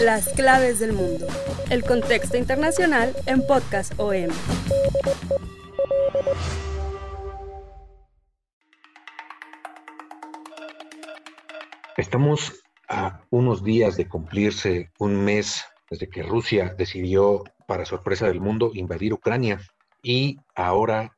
Las claves del mundo. El contexto internacional en Podcast OM. Estamos a unos días de cumplirse un mes desde que Rusia decidió, para sorpresa del mundo, invadir Ucrania. Y ahora,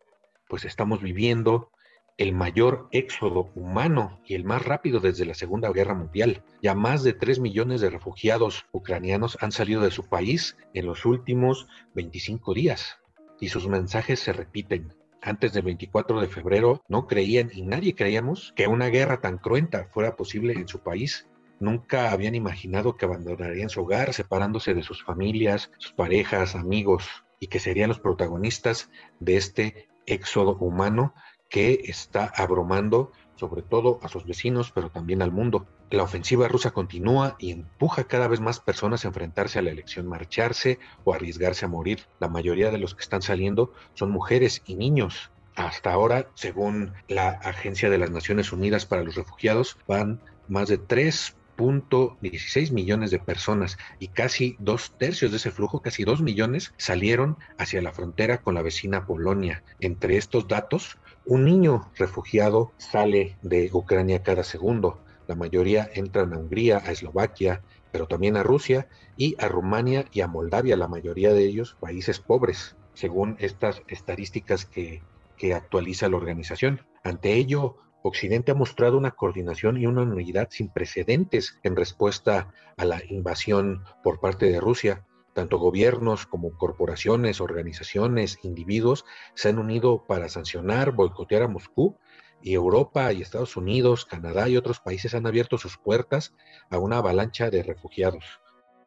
pues estamos viviendo el mayor éxodo humano y el más rápido desde la Segunda Guerra Mundial. Ya más de 3 millones de refugiados ucranianos han salido de su país en los últimos 25 días y sus mensajes se repiten. Antes del 24 de febrero no creían y nadie creíamos que una guerra tan cruenta fuera posible en su país. Nunca habían imaginado que abandonarían su hogar, separándose de sus familias, sus parejas, amigos, y que serían los protagonistas de este éxodo humano que está abrumando sobre todo a sus vecinos, pero también al mundo. La ofensiva rusa continúa y empuja cada vez más personas a enfrentarse a la elección, marcharse o arriesgarse a morir. La mayoría de los que están saliendo son mujeres y niños. Hasta ahora, según la Agencia de las Naciones Unidas para los Refugiados, van más de 3.16 millones de personas y casi dos tercios de ese flujo, casi dos millones, salieron hacia la frontera con la vecina Polonia. Entre estos datos, un niño refugiado sale de Ucrania cada segundo. La mayoría entran a Hungría, a Eslovaquia, pero también a Rusia y a Rumania y a Moldavia, la mayoría de ellos países pobres, según estas estadísticas que, que actualiza la organización. Ante ello, Occidente ha mostrado una coordinación y una unidad sin precedentes en respuesta a la invasión por parte de Rusia. Tanto gobiernos como corporaciones, organizaciones, individuos se han unido para sancionar, boicotear a Moscú y Europa y Estados Unidos, Canadá y otros países han abierto sus puertas a una avalancha de refugiados.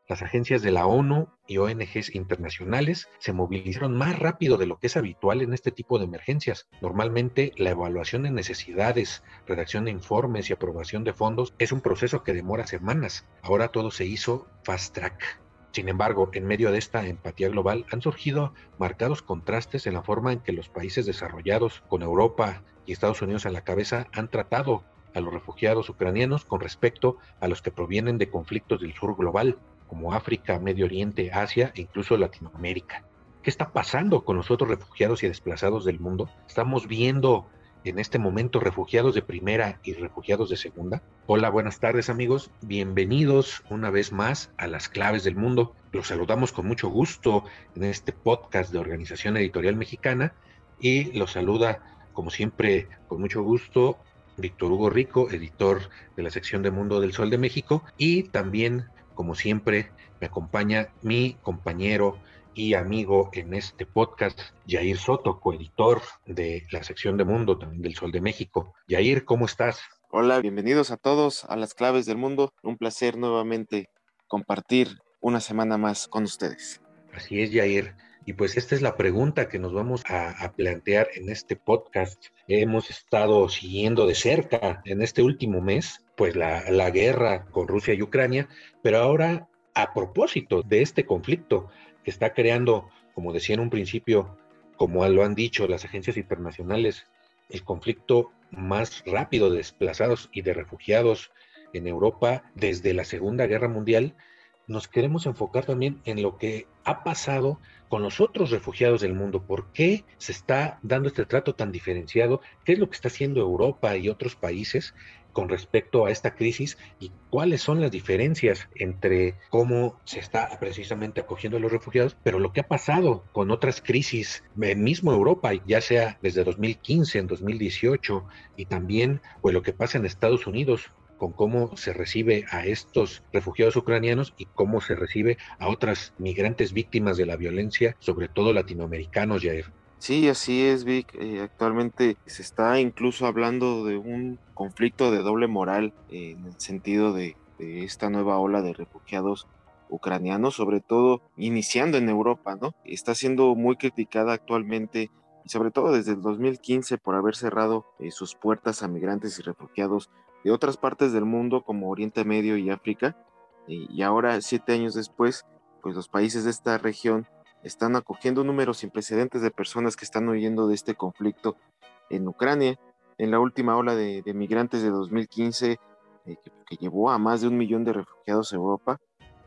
Las agencias de la ONU y ONGs internacionales se movilizaron más rápido de lo que es habitual en este tipo de emergencias. Normalmente la evaluación de necesidades, redacción de informes y aprobación de fondos es un proceso que demora semanas. Ahora todo se hizo fast track. Sin embargo, en medio de esta empatía global han surgido marcados contrastes en la forma en que los países desarrollados, con Europa y Estados Unidos a la cabeza, han tratado a los refugiados ucranianos con respecto a los que provienen de conflictos del sur global, como África, Medio Oriente, Asia e incluso Latinoamérica. ¿Qué está pasando con los otros refugiados y desplazados del mundo? Estamos viendo en este momento refugiados de primera y refugiados de segunda. Hola, buenas tardes amigos, bienvenidos una vez más a las claves del mundo. Los saludamos con mucho gusto en este podcast de Organización Editorial Mexicana y los saluda como siempre con mucho gusto Víctor Hugo Rico, editor de la sección de Mundo del Sol de México y también como siempre me acompaña mi compañero y amigo en este podcast, Yair Soto, coeditor de la sección de Mundo también del Sol de México. Yair, ¿cómo estás? Hola, bienvenidos a todos a las claves del mundo. Un placer nuevamente compartir una semana más con ustedes. Así es, Yair. Y pues esta es la pregunta que nos vamos a, plantear en este podcast. Hemos estado siguiendo de cerca en este último mes, pues la, la guerra con Rusia y Ucrania, pero ahora a propósito de este conflicto, que está creando, como decía en un principio, como lo han dicho las agencias internacionales, el conflicto más rápido de desplazados y de refugiados en Europa desde la Segunda Guerra Mundial, nos queremos enfocar también en lo que ha pasado con los otros refugiados del mundo. ¿Por qué se está dando este trato tan diferenciado? ¿Qué es lo que está haciendo Europa y otros países con respecto a esta crisis y cuáles son las diferencias entre cómo se está precisamente acogiendo a los refugiados, pero lo que ha pasado con otras crisis, en mismo Europa, ya sea desde 2015, en 2018, y también pues, lo que pasa en Estados Unidos con cómo se recibe a estos refugiados ucranianos y cómo se recibe a otras migrantes víctimas de la violencia, sobre todo latinoamericanos, Jair. Sí, así es, Vic. Eh, actualmente se está incluso hablando de un conflicto de doble moral eh, en el sentido de, esta nueva ola de refugiados ucranianos, sobre todo iniciando en Europa, ¿no? Está siendo muy criticada actualmente sobre todo desde el 2015 por haber cerrado eh, sus puertas a migrantes y refugiados de otras partes del mundo como Oriente Medio y África. y ahora, siete años después, pues los países de esta región están acogiendo números sin precedentes de personas que están huyendo de este conflicto en Ucrania. En la última ola de, migrantes de 2015, eh, que, llevó a más de un millón de refugiados a Europa,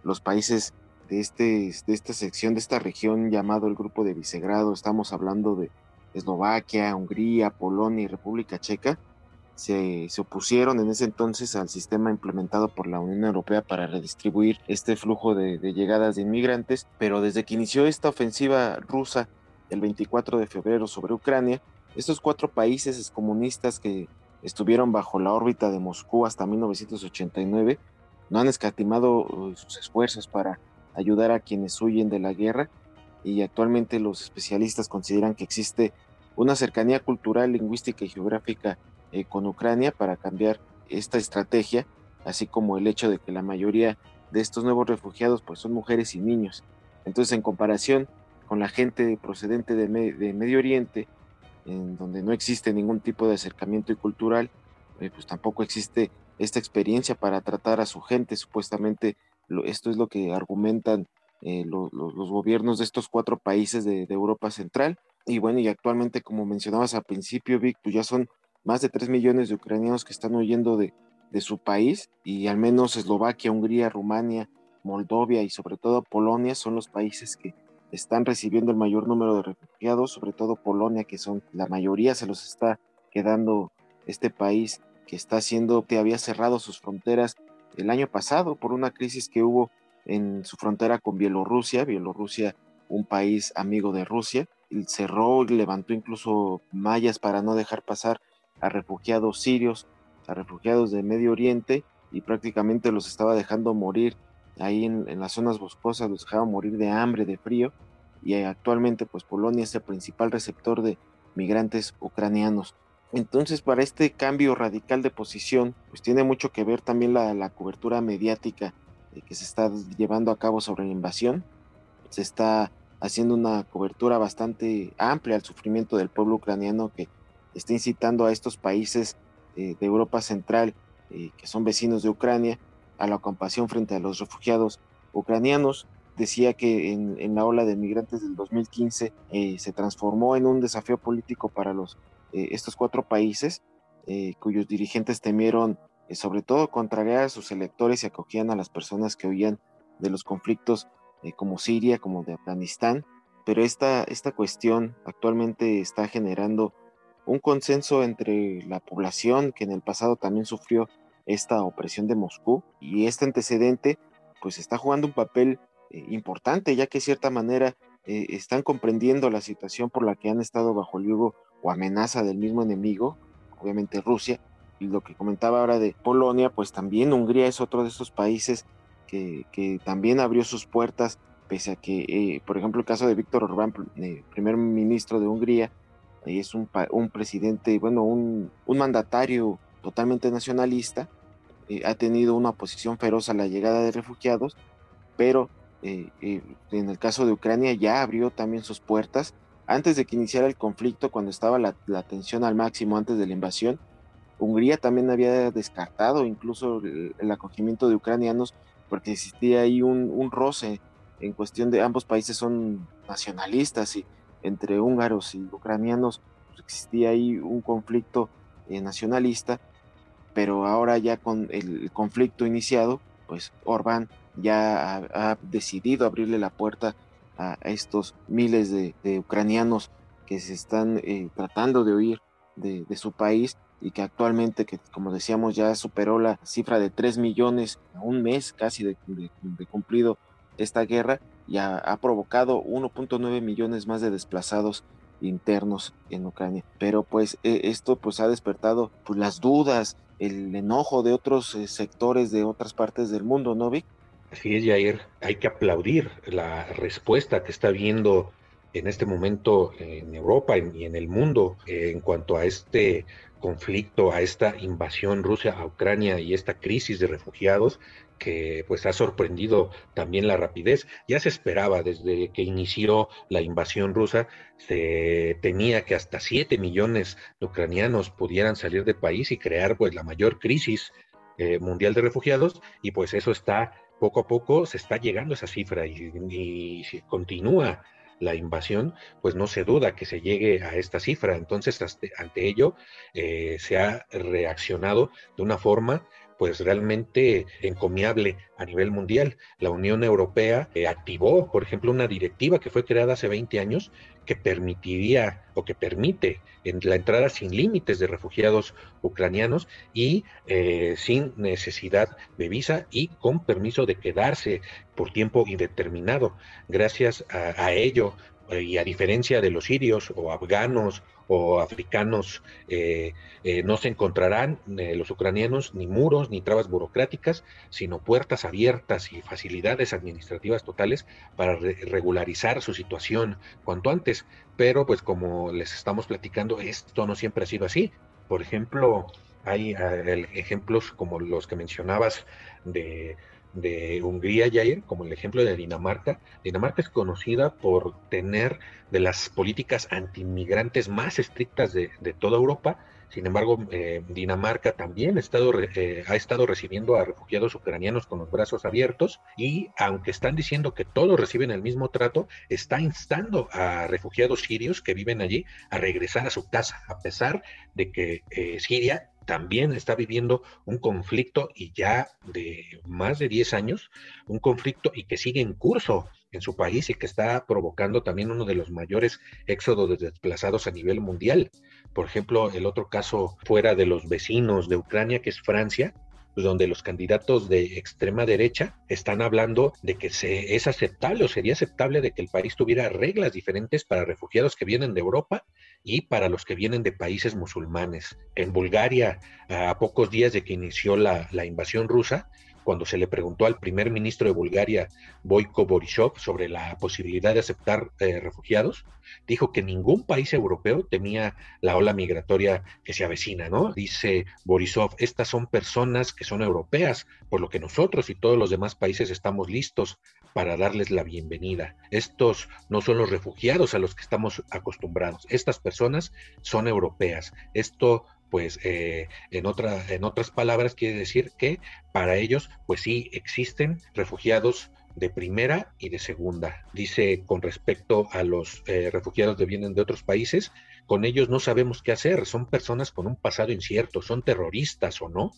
los países de, este, de esta sección, de esta región llamado el Grupo de Visegrado, estamos hablando de Eslovaquia, Hungría, Polonia y República Checa, se, opusieron en ese entonces al sistema implementado por la Unión Europea para redistribuir este flujo de, llegadas de inmigrantes, pero desde que inició esta ofensiva rusa el 24 de febrero sobre Ucrania, estos cuatro países comunistas que estuvieron bajo la órbita de Moscú hasta 1989 no han escatimado uh, sus esfuerzos para ayudar a quienes huyen de la guerra y actualmente los especialistas consideran que existe una cercanía cultural, lingüística y geográfica eh, con Ucrania para cambiar esta estrategia, así como el hecho de que la mayoría de estos nuevos refugiados pues son mujeres y niños. Entonces, en comparación con la gente procedente de, Medio Oriente, en donde no existe ningún tipo de acercamiento y cultural, eh, pues tampoco existe esta experiencia para tratar a su gente. Supuestamente esto es lo que argumentan eh, los gobiernos de estos cuatro países de, Europa Central. Y bueno, y actualmente, como mencionabas al principio, Vic, pues ya son más de 3 millones de ucranianos que están huyendo de, su país y al menos Eslovaquia, Hungría, Rumania, Moldovia y sobre todo Polonia son los países que están recibiendo el mayor número de refugiados, sobre todo Polonia, que son la mayoría se los está quedando este país que está haciendo, que había cerrado sus fronteras el año pasado por una crisis que hubo en su frontera con Bielorrusia, Bielorrusia, un país amigo de Rusia, cerró y levantó incluso mallas para no dejar pasar a refugiados sirios, a refugiados de Medio Oriente y prácticamente los estaba dejando morir ahí en, las zonas boscosas, los dejaba morir de hambre, de frío y actualmente pues Polonia es el principal receptor de migrantes ucranianos. Entonces para este cambio radical de posición pues tiene mucho que ver también la, cobertura mediática eh, que se está llevando a cabo sobre la invasión. Se está haciendo una cobertura bastante amplia al sufrimiento del pueblo ucraniano que está incitando a estos países eh, de Europa Central, eh, que son vecinos de Ucrania, a la compasión frente a los refugiados ucranianos. Decía que en, la ola de migrantes del 2015 eh, se transformó en un desafío político para los, estos cuatro países, cuyos dirigentes temieron sobre todo contrariar a sus electores y acogían a las personas que huían de los conflictos como Siria, como de Afganistán. Pero esta, esta cuestión actualmente está generando un consenso entre la población que en el pasado también sufrió esta opresión de Moscú y este antecedente pues está jugando un papel eh, importante ya que de cierta manera eh, están comprendiendo la situación por la que han estado bajo el yugo o amenaza del mismo enemigo, obviamente Rusia, y lo que comentaba ahora de Polonia, pues también Hungría es otro de esos países que, también abrió sus puertas, pese a que, eh, por ejemplo, el caso de Víctor Orbán, primer ministro de Hungría, es un, un presidente, bueno, un, un, mandatario totalmente nacionalista, eh, ha tenido una oposición feroz a la llegada de refugiados, pero eh, eh, en el caso de Ucrania ya abrió también sus puertas. Antes de que iniciara el conflicto, cuando estaba la, la tensión al máximo antes de la invasión, Hungría también había descartado incluso el, el acogimiento de ucranianos porque existía ahí un, un roce en cuestión de ambos países son nacionalistas y entre húngaros y ucranianos pues, existía ahí un conflicto eh, nacionalista, pero ahora ya con el conflicto iniciado, pues Orbán ya ha, decidido abrirle la puerta a estos miles de, ucranianos que se están eh, tratando de huir de, su país y que actualmente, que como decíamos, ya superó la cifra de 3 millones a un mes casi de, de cumplido esta guerra y ha, provocado 1.9 millones más de desplazados internos en Ucrania. Pero pues e, esto pues ha despertado pues, las dudas, el enojo de otros eh, sectores de otras partes del mundo, ¿no, Vic? Así es, Jair. Hay que aplaudir la respuesta que está viendo en este momento en Europa y en el mundo en cuanto a este conflicto, a esta invasión rusa a Ucrania y esta crisis de refugiados que pues ha sorprendido también la rapidez. Ya se esperaba desde que inició la invasión rusa, se tenía que hasta 7 millones de ucranianos pudieran salir del país y crear pues la mayor crisis eh, mundial de refugiados y pues eso está poco a poco se está llegando a esa cifra y, y continúa la invasión, pues no se duda que se llegue a esta cifra. Entonces, ante ello, eh, se ha reaccionado de una forma pues realmente encomiable a nivel mundial. La Unión Europea eh, activó, por ejemplo, una directiva que fue creada hace 20 años que permitiría o que permite la entrada sin límites de refugiados ucranianos y eh, sin necesidad de visa y con permiso de quedarse por tiempo indeterminado. Gracias a ello, y a diferencia de los sirios o afganos o africanos, eh, eh, no se encontrarán los ucranianos ni muros ni trabas burocráticas, sino puertas abiertas y facilidades administrativas totales para regularizar su situación cuanto antes. Pero pues como les estamos platicando, esto no siempre ha sido así. Por ejemplo, hay ejemplos como los que mencionabas de de Hungría, Jair, como el ejemplo de Dinamarca. Dinamarca es conocida por tener de las políticas antiinmigrantes más estrictas de, toda Europa. Sin embargo, eh, Dinamarca también ha estado, eh, ha estado recibiendo a refugiados ucranianos con los brazos abiertos y aunque están diciendo que todos reciben el mismo trato, está instando a refugiados sirios que viven allí a regresar a su casa, a pesar de que eh, Siria también está viviendo un conflicto y ya de más de 10 años, un conflicto y que sigue en curso en su país y que está provocando también uno de los mayores éxodos de desplazados a nivel mundial. Por ejemplo, el otro caso fuera de los vecinos de Ucrania, que es Francia, donde los candidatos de extrema derecha están hablando de que se, es aceptable o sería aceptable de que el país tuviera reglas diferentes para refugiados que vienen de Europa y para los que vienen de países musulmanes. En Bulgaria, a pocos días de que inició la, invasión rusa, cuando se le preguntó al primer ministro de Bulgaria, Boyko Borisov, sobre la posibilidad de aceptar eh, refugiados, dijo que ningún país europeo temía la ola migratoria que se avecina, ¿no? Dice Borisov, estas son personas que son europeas, por lo que nosotros y todos los demás países estamos listos para darles la bienvenida. Estos no son los refugiados a los que estamos acostumbrados, estas personas son europeas. Esto pues eh, en, otra, en otras palabras quiere decir que para ellos pues sí existen refugiados de primera y de segunda. Dice con respecto a los eh, refugiados que vienen de otros países, con ellos no sabemos qué hacer, son personas con un pasado incierto, son terroristas o no.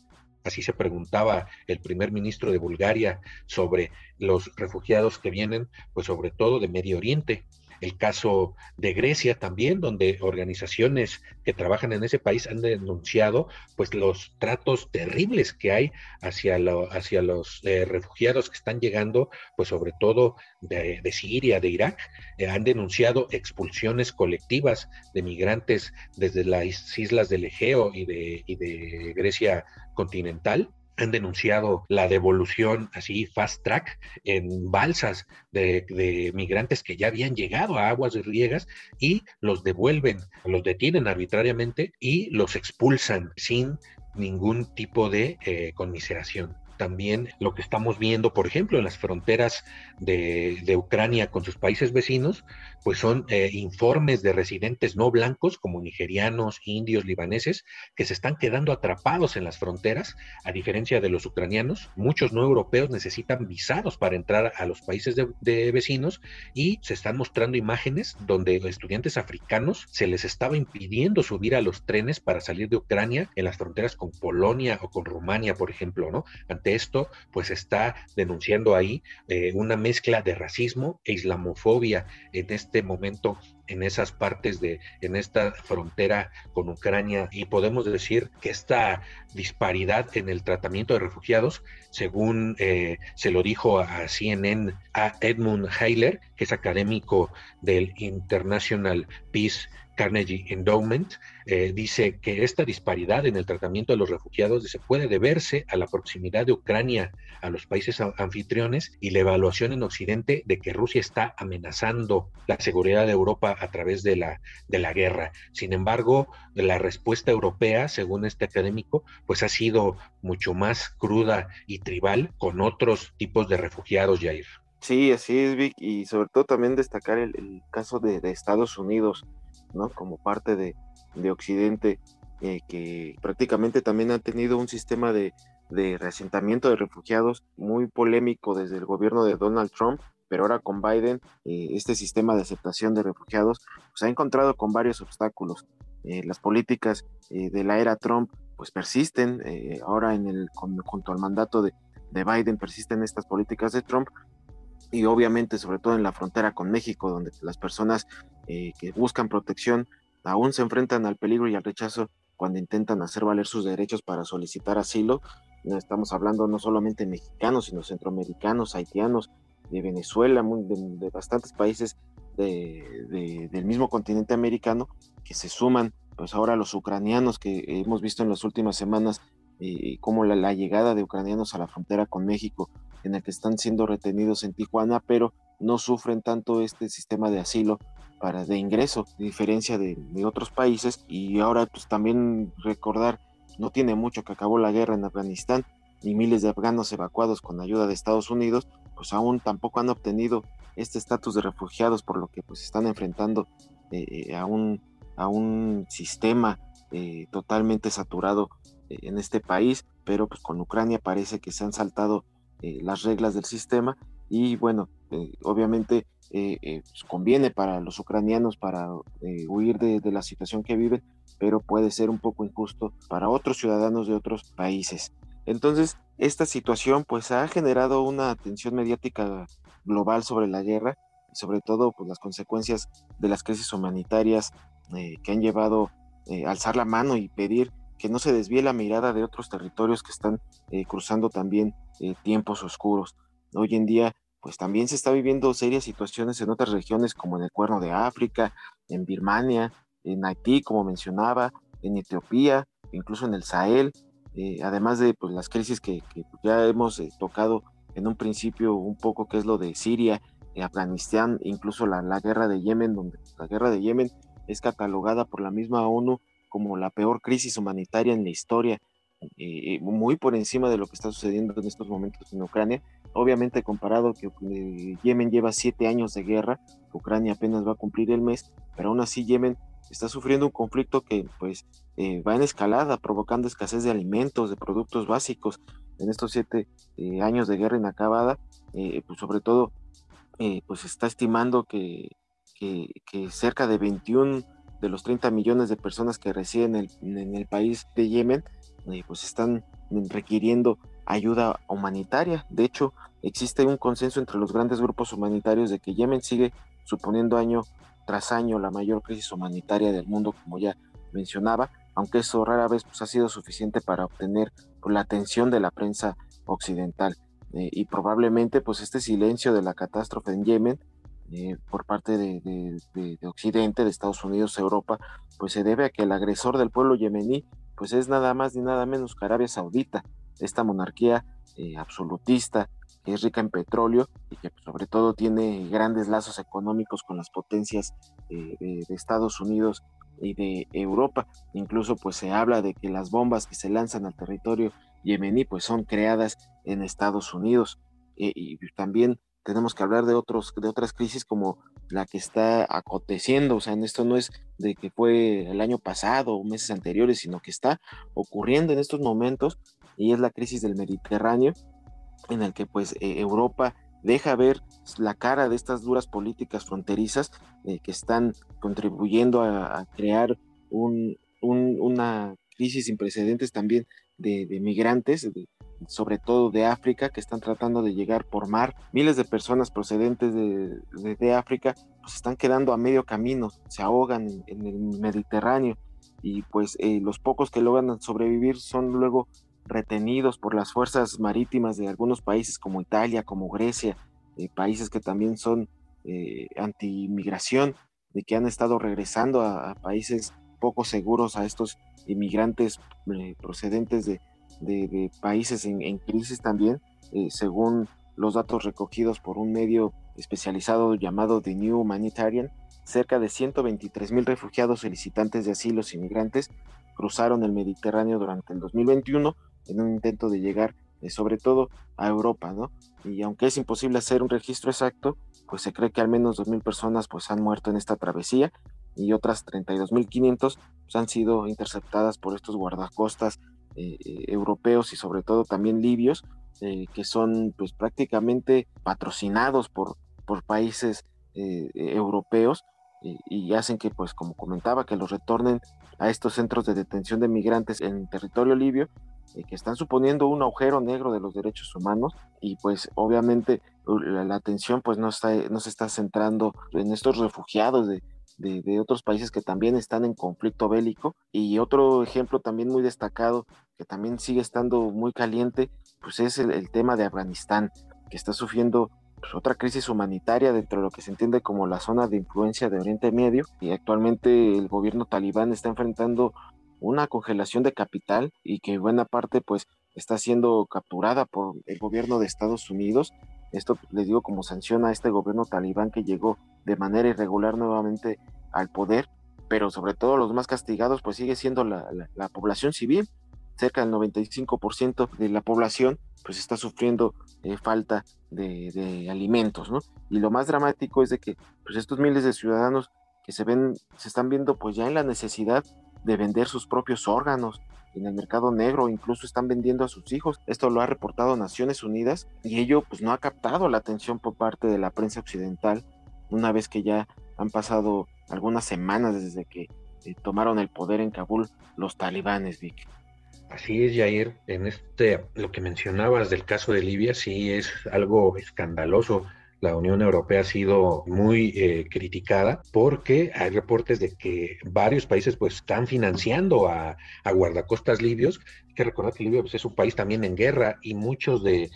Así se preguntaba el primer ministro de Bulgaria sobre los refugiados que vienen, pues sobre todo de Medio Oriente el caso de Grecia también, donde organizaciones que trabajan en ese país han denunciado pues los tratos terribles que hay hacia, hacia los eh, refugiados que están llegando, pues sobre todo de, Siria, de Irak, eh, han denunciado expulsiones colectivas de migrantes desde las islas del Egeo y de Grecia continental han denunciado la devolución así fast track en balsas de, migrantes que ya habían llegado a aguas griegas y los devuelven, los detienen arbitrariamente y los expulsan sin ningún tipo de eh, conmiseración. También lo que estamos viendo, por ejemplo, en las fronteras de, Ucrania con sus países vecinos, pues son eh, informes de residentes no blancos como nigerianos, indios, libaneses, que se están quedando atrapados en las fronteras, a diferencia de los ucranianos. Muchos no europeos necesitan visados para entrar a los países de, vecinos y se están mostrando imágenes donde estudiantes africanos se les estaba impidiendo subir a los trenes para salir de Ucrania en las fronteras con Polonia o con Rumania, por ejemplo, ¿no? esto, pues está denunciando ahí eh, una mezcla de racismo e islamofobia en este momento en esas partes de, en esta frontera con Ucrania y podemos decir que esta disparidad en el tratamiento de refugiados, según eh, se lo dijo a CNN a Edmund Heiler, que es académico del International Peace Carnegie Endowment, eh, dice que esta disparidad en el tratamiento de los refugiados se puede deberse a la proximidad de Ucrania a los países anfitriones y la evaluación en Occidente de que Rusia está amenazando la seguridad de Europa a través de la, de la guerra. Sin embargo, la respuesta europea, según este académico, pues ha sido mucho más cruda y tribal con otros tipos de refugiados, Jair. Sí, así es, Vic, y sobre todo también destacar el, caso de, Estados Unidos, ¿no? Como parte de, Occidente, eh, que prácticamente también ha tenido un sistema de, de reasentamiento de refugiados muy polémico desde el gobierno de Donald Trump, pero ahora con Biden, eh, este sistema de aceptación de refugiados pues, ha encontrado con varios obstáculos. Eh, las políticas de la era Trump pues persisten, ahora en el, junto al mandato de, de Biden persisten estas políticas de Trump, y obviamente sobre todo en la frontera con México, donde las personas eh, que buscan protección aún se enfrentan al peligro y al rechazo cuando intentan hacer valer sus derechos para solicitar asilo. Estamos hablando no solamente mexicanos, sino centroamericanos, haitianos, de Venezuela, de, bastantes países del mismo continente americano que se suman, pues ahora los ucranianos que hemos visto en las últimas semanas, eh, como la llegada de ucranianos a la frontera con México, en el que están siendo retenidos en Tijuana, pero no sufren tanto este sistema de asilo para de ingreso, a diferencia de, otros países. Y ahora pues también recordar, no tiene mucho que acabó la guerra en Afganistán y miles de afganos evacuados con ayuda de Estados Unidos, pues aún tampoco han obtenido este estatus de refugiados, por lo que pues están enfrentando eh, eh, a, un, a un sistema eh, totalmente saturado en este país, pero pues con Ucrania parece que se han saltado las reglas del sistema y bueno, obviamente eh, pues, conviene para los ucranianos para huir de, la situación que viven, pero puede ser un poco injusto para otros ciudadanos de otros países. Entonces, esta situación pues ha generado una atención mediática global sobre la guerra sobre todo pues, las consecuencias de las crisis humanitarias que han llevado a alzar la mano y pedir que no se desvíe la mirada de otros territorios que están cruzando también eh, tiempos oscuros. Hoy en día, pues también se está viviendo serias situaciones en otras regiones como en el Cuerno de África, en Birmania, en Haití, como mencionaba, en Etiopía, incluso en el Sahel, eh, además de pues, las crisis que, ya hemos eh, tocado en un principio un poco, que es lo de Siria, Afganistán, incluso la, la guerra de Yemen, donde la guerra de Yemen es catalogada por la misma ONU como la peor crisis humanitaria en la historia eh, muy por encima de lo que está sucediendo en estos momentos en Ucrania. Obviamente comparado que eh, Yemen lleva siete años de guerra, Ucrania apenas va a cumplir el mes, pero aún así Yemen está sufriendo un conflicto que pues eh, va en escalada, provocando escasez de alimentos, de productos básicos en estos siete años de guerra inacabada. pues sobre todo, pues está estimando que, que, cerca de 21 de los 30 millones de personas que residen en el país de Yemen pues están requiriendo ayuda humanitaria. De hecho, existe un consenso entre los grandes grupos humanitarios de que Yemen sigue suponiendo año tras año la mayor crisis humanitaria del mundo, como ya mencionaba, aunque eso rara vez pues, ha sido suficiente para obtener pues, la atención de la prensa occidental. Eh, y probablemente pues este silencio de la catástrofe en Yemen eh, por parte de, de, Occidente, de Estados Unidos, Europa, pues se debe a que el agresor del pueblo yemení pues es nada más ni nada menos que Arabia Saudita, esta monarquía eh, absolutista que es rica en petróleo y que pues, sobre todo tiene grandes lazos económicos con las potencias eh, de, Estados Unidos y de Europa. Incluso pues se habla de que las bombas que se lanzan al territorio yemení pues son creadas en Estados Unidos. Eh, y también tenemos que hablar de, otros, de otras crisis como la que está aconteciendo, o sea, en esto no es de que fue el año pasado o meses anteriores, sino que está ocurriendo en estos momentos y es la crisis del Mediterráneo, en el que pues e, Europa deja ver la cara de estas duras políticas fronterizas eh, que están contribuyendo a, crear una crisis sin precedentes también de, de migrantes, de, sobre todo de África, que están tratando de llegar por mar. Miles de personas procedentes de, África pues están quedando a medio camino, se ahogan en, el Mediterráneo y pues eh, los pocos que logran sobrevivir son luego retenidos por las fuerzas marítimas de algunos países como Italia, como Grecia, eh, países que también son eh, anti-inmigración de que han estado regresando a, países poco seguros a estos inmigrantes eh, procedentes de, países en, crisis también, eh, según los datos recogidos por un medio especializado llamado The New Humanitarian, cerca de 123 mil refugiados solicitantes de asilos inmigrantes cruzaron el Mediterráneo durante el 2021 en un intento de llegar eh, sobre todo a Europa, ¿no? Y aunque es imposible hacer un registro exacto, pues se cree que al menos 2.000 personas pues han muerto en esta travesía y otras 32.500 pues, han sido interceptadas por estos guardacostas eh, eh, europeos y sobre todo también libios, que son pues prácticamente patrocinados por, por países europeos y, y, hacen que pues como comentaba que los retornen a estos centros de detención de migrantes en territorio libio eh, que están suponiendo un agujero negro de los derechos humanos y pues obviamente la, atención pues no, está, no se está centrando en estos refugiados de, de, otros países que también están en conflicto bélico. Y otro ejemplo también muy destacado, que también sigue estando muy caliente, pues es el, tema de Afganistán, que está sufriendo pues, otra crisis humanitaria dentro de lo que se entiende como la zona de influencia de Oriente Medio. Y actualmente el gobierno talibán está enfrentando una congelación de capital y que buena parte pues está siendo capturada por el gobierno de Estados Unidos. Esto les digo como sanción a este gobierno talibán que llegó de manera irregular nuevamente al poder, pero sobre todo los más castigados pues sigue siendo la, población civil. Cerca del 95% de la población pues está sufriendo eh, falta de, alimentos. Y lo más dramático es de que pues estos miles de ciudadanos que se ven, se están viendo pues ya en la necesidad de vender sus propios órganos en el mercado negro, incluso están vendiendo a sus hijos. Esto lo ha reportado Naciones Unidas y ello pues no ha captado la atención por parte de la prensa occidental una vez que ya han pasado algunas semanas desde que eh, tomaron el poder en Kabul los talibanes, Vic. Así es, Jair. En este, lo que mencionabas del caso de Libia, sí es algo escandaloso la Unión Europea ha sido muy eh, criticada porque hay reportes de que varios países pues están financiando a, guardacostas libios. Hay que recordar que Libia pues, es un país también en guerra y muchos de,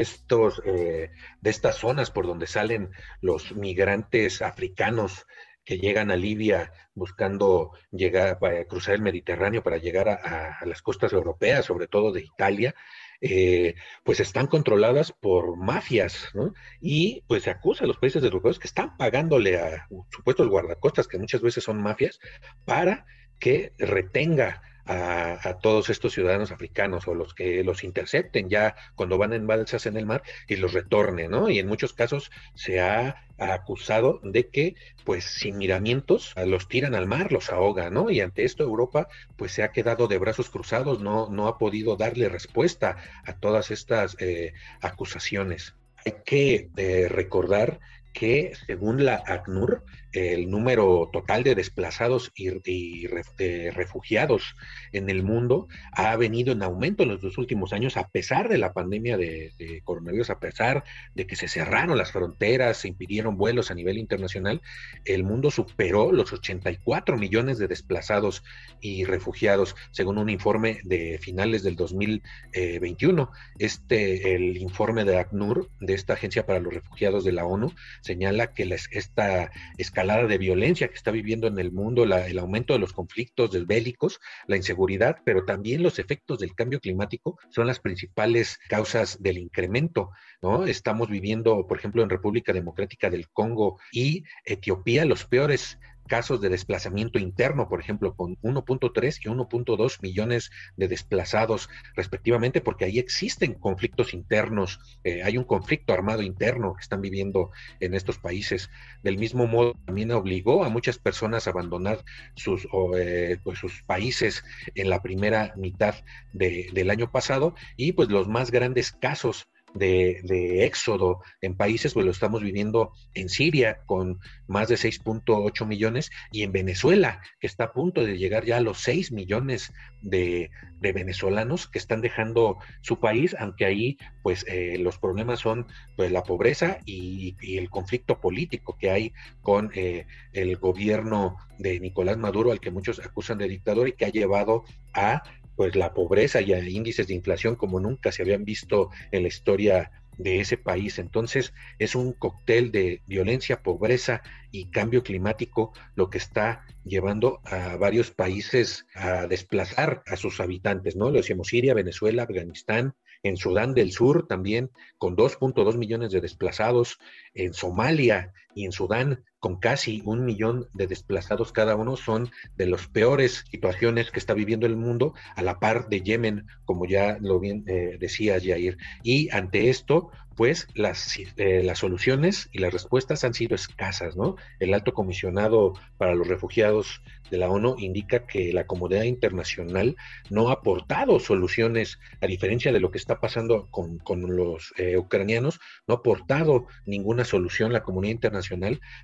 estos eh, de estas zonas por donde salen los migrantes africanos que llegan a Libia buscando llegar, cruzar el Mediterráneo para llegar a, las costas europeas, sobre todo de Italia, eh, pues están controladas por mafias, ¿no? Y pues se acusa a los países desarrollados que están pagándole a supuestos guardacostas, que muchas veces son mafias, para que retenga a, todos estos ciudadanos africanos o los que los intercepten ya cuando van en balsas en el mar y los retornen, ¿no? Y en muchos casos se ha acusado de que, pues, sin miramientos, los tiran al mar, los ahogan, ¿no? Y ante esto Europa, pues, se ha quedado de brazos cruzados, no, no ha podido darle respuesta a todas estas eh, acusaciones. Hay que eh, recordar que según la ACNUR, el número total de desplazados y, de refugiados en el mundo ha venido en aumento en los dos últimos años, a pesar de la pandemia de, coronavirus, a pesar de que se cerraron las fronteras, se impidieron vuelos a nivel internacional, el mundo superó los 84 millones de desplazados y refugiados, según un informe de finales del 2021. Este, el informe de ACNUR, de esta Agencia para los Refugiados de la ONU, señala que esta escalada de violencia que está viviendo en el mundo, el aumento de los conflictos bélicos, la inseguridad, pero también los efectos del cambio climático son las principales causas del incremento, ¿no? Estamos viviendo, por ejemplo, en República Democrática del Congo y Etiopía los peores casos de desplazamiento interno, por ejemplo, con 1.3 y 1.2 millones de desplazados respectivamente, porque ahí existen conflictos internos, eh, hay un conflicto armado interno que están viviendo en estos países. Del mismo modo, también obligó a muchas personas a abandonar sus, eh, pues, sus países en la primera mitad del año pasado y pues los más grandes casos de, éxodo en países, pues lo estamos viviendo en Siria con más de 6.8 millones y en Venezuela, que está a punto de llegar ya a los 6 millones de, venezolanos que están dejando su país, aunque ahí pues eh, los problemas son pues la pobreza y, el conflicto político que hay con eh, el gobierno de Nicolás Maduro, al que muchos acusan de dictador y que ha llevado a pues la pobreza y índices de inflación como nunca se habían visto en la historia de ese país. Entonces es un cóctel de violencia, pobreza y cambio climático lo que está llevando a varios países a desplazar a sus habitantes, ¿no? Lo decíamos Siria, Venezuela, Afganistán, en Sudán del Sur también con 2.2 millones de desplazados, en Somalia y en Sudán con casi un millón de desplazados cada uno, son de las peores situaciones que está viviendo el mundo, a la par de Yemen, como ya lo bien eh, decía Jair. Y ante esto, pues las, eh, las soluciones y las respuestas han sido escasas, ¿no? El alto comisionado para los refugiados de la ONU indica que la comunidad internacional no ha aportado soluciones, a diferencia de lo que está pasando con, los eh, ucranianos, no ha aportado ninguna solución la comunidad internacional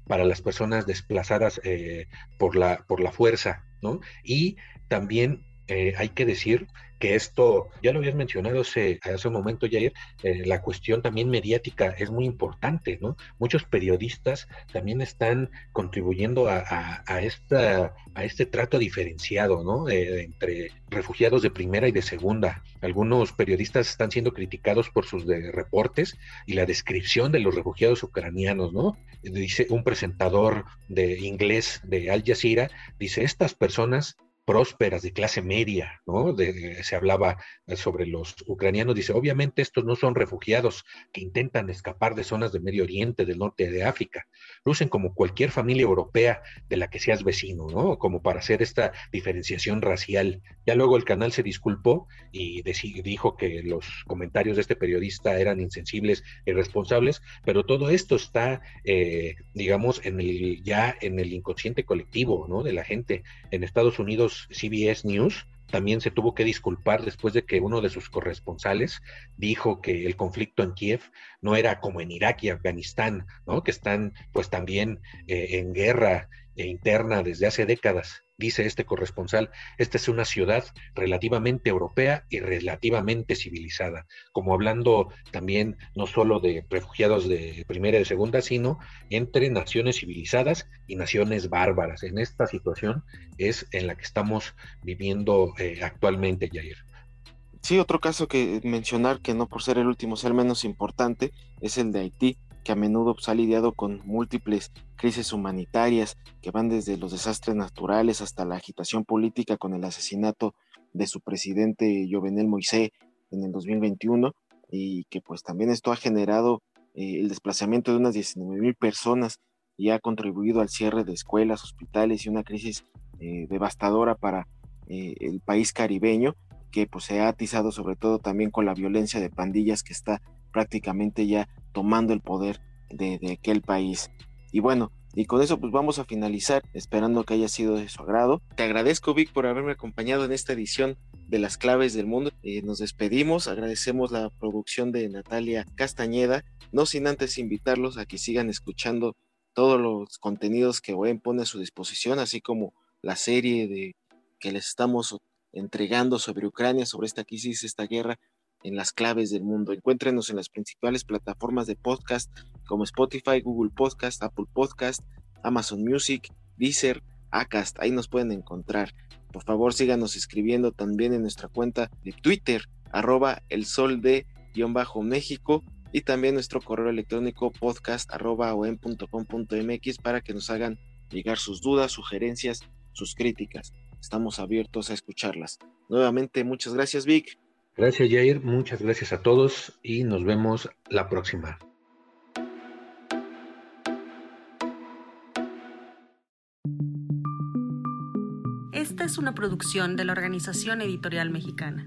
para las personas desplazadas eh, por, la, por la fuerza, ¿no? Y también hay que decir que esto, ya lo habías mencionado hace, hace un momento, Jair, eh, la cuestión también mediática es muy importante, ¿no? Muchos periodistas también están contribuyendo a, esta, a este trato diferenciado, ¿no? Eh, entre refugiados de primera y de segunda. Algunos periodistas están siendo criticados por sus reportes y la descripción de los refugiados ucranianos, ¿no? Dice un presentador de inglés de Al Jazeera, dice, estas personas prósperas, de clase media, ¿no? se hablaba sobre los ucranianos, dice, obviamente estos no son refugiados que intentan escapar de zonas de Medio Oriente, del norte de África, lucen como cualquier familia europea de la que seas vecino, ¿no? Como para hacer esta diferenciación racial. Ya luego el canal se disculpó y dijo que los comentarios de este periodista eran insensibles e irresponsables, pero todo esto está, eh, digamos, en el, ya en el inconsciente colectivo, ¿no? De la gente. En Estados Unidos CBS News también se tuvo que disculpar después de que uno de sus corresponsales dijo que el conflicto en Kiev no era como en Irak y Afganistán, ¿no? que están pues también eh, en guerra interna desde hace décadas dice este corresponsal, esta es una ciudad relativamente europea y relativamente civilizada, como hablando también no solo de refugiados de primera y de segunda, sino entre naciones civilizadas y naciones bárbaras. En esta situación es en la que estamos viviendo eh, actualmente, Jair. Sí, otro caso que mencionar, que no por ser el último, ser menos importante, es el de Haití que a menudo pues, ha lidiado con múltiples crisis humanitarias que van desde los desastres naturales hasta la agitación política con el asesinato de su presidente Jovenel Moisés en el 2021 y que pues también esto ha generado eh, el desplazamiento de unas 19 mil personas y ha contribuido al cierre de escuelas, hospitales y una crisis eh, devastadora para eh, el país caribeño que pues se ha atizado sobre todo también con la violencia de pandillas que está prácticamente ya tomando el poder de, aquel país. Y bueno, y con eso pues vamos a finalizar, esperando que haya sido de su agrado. Te agradezco Vic por haberme acompañado en esta edición de las claves del mundo. Eh, nos despedimos, agradecemos la producción de Natalia Castañeda, no sin antes invitarlos a que sigan escuchando todos los contenidos que OEM pone a su disposición, así como la serie de que les estamos entregando sobre Ucrania, sobre esta crisis, esta guerra, en las claves del mundo. Encuéntrenos en las principales plataformas de podcast como Spotify, Google Podcast, Apple Podcast, Amazon Music, Deezer, Acast. Ahí nos pueden encontrar. Por favor, síganos escribiendo también en nuestra cuenta de Twitter, arroba el sol de guion bajo México y también nuestro correo electrónico podcast arroba mx para que nos hagan llegar sus dudas, sugerencias, sus críticas. Estamos abiertos a escucharlas. Nuevamente, muchas gracias, Vic. Gracias Jair, muchas gracias a todos y nos vemos la próxima. Esta es una producción de la Organización Editorial Mexicana.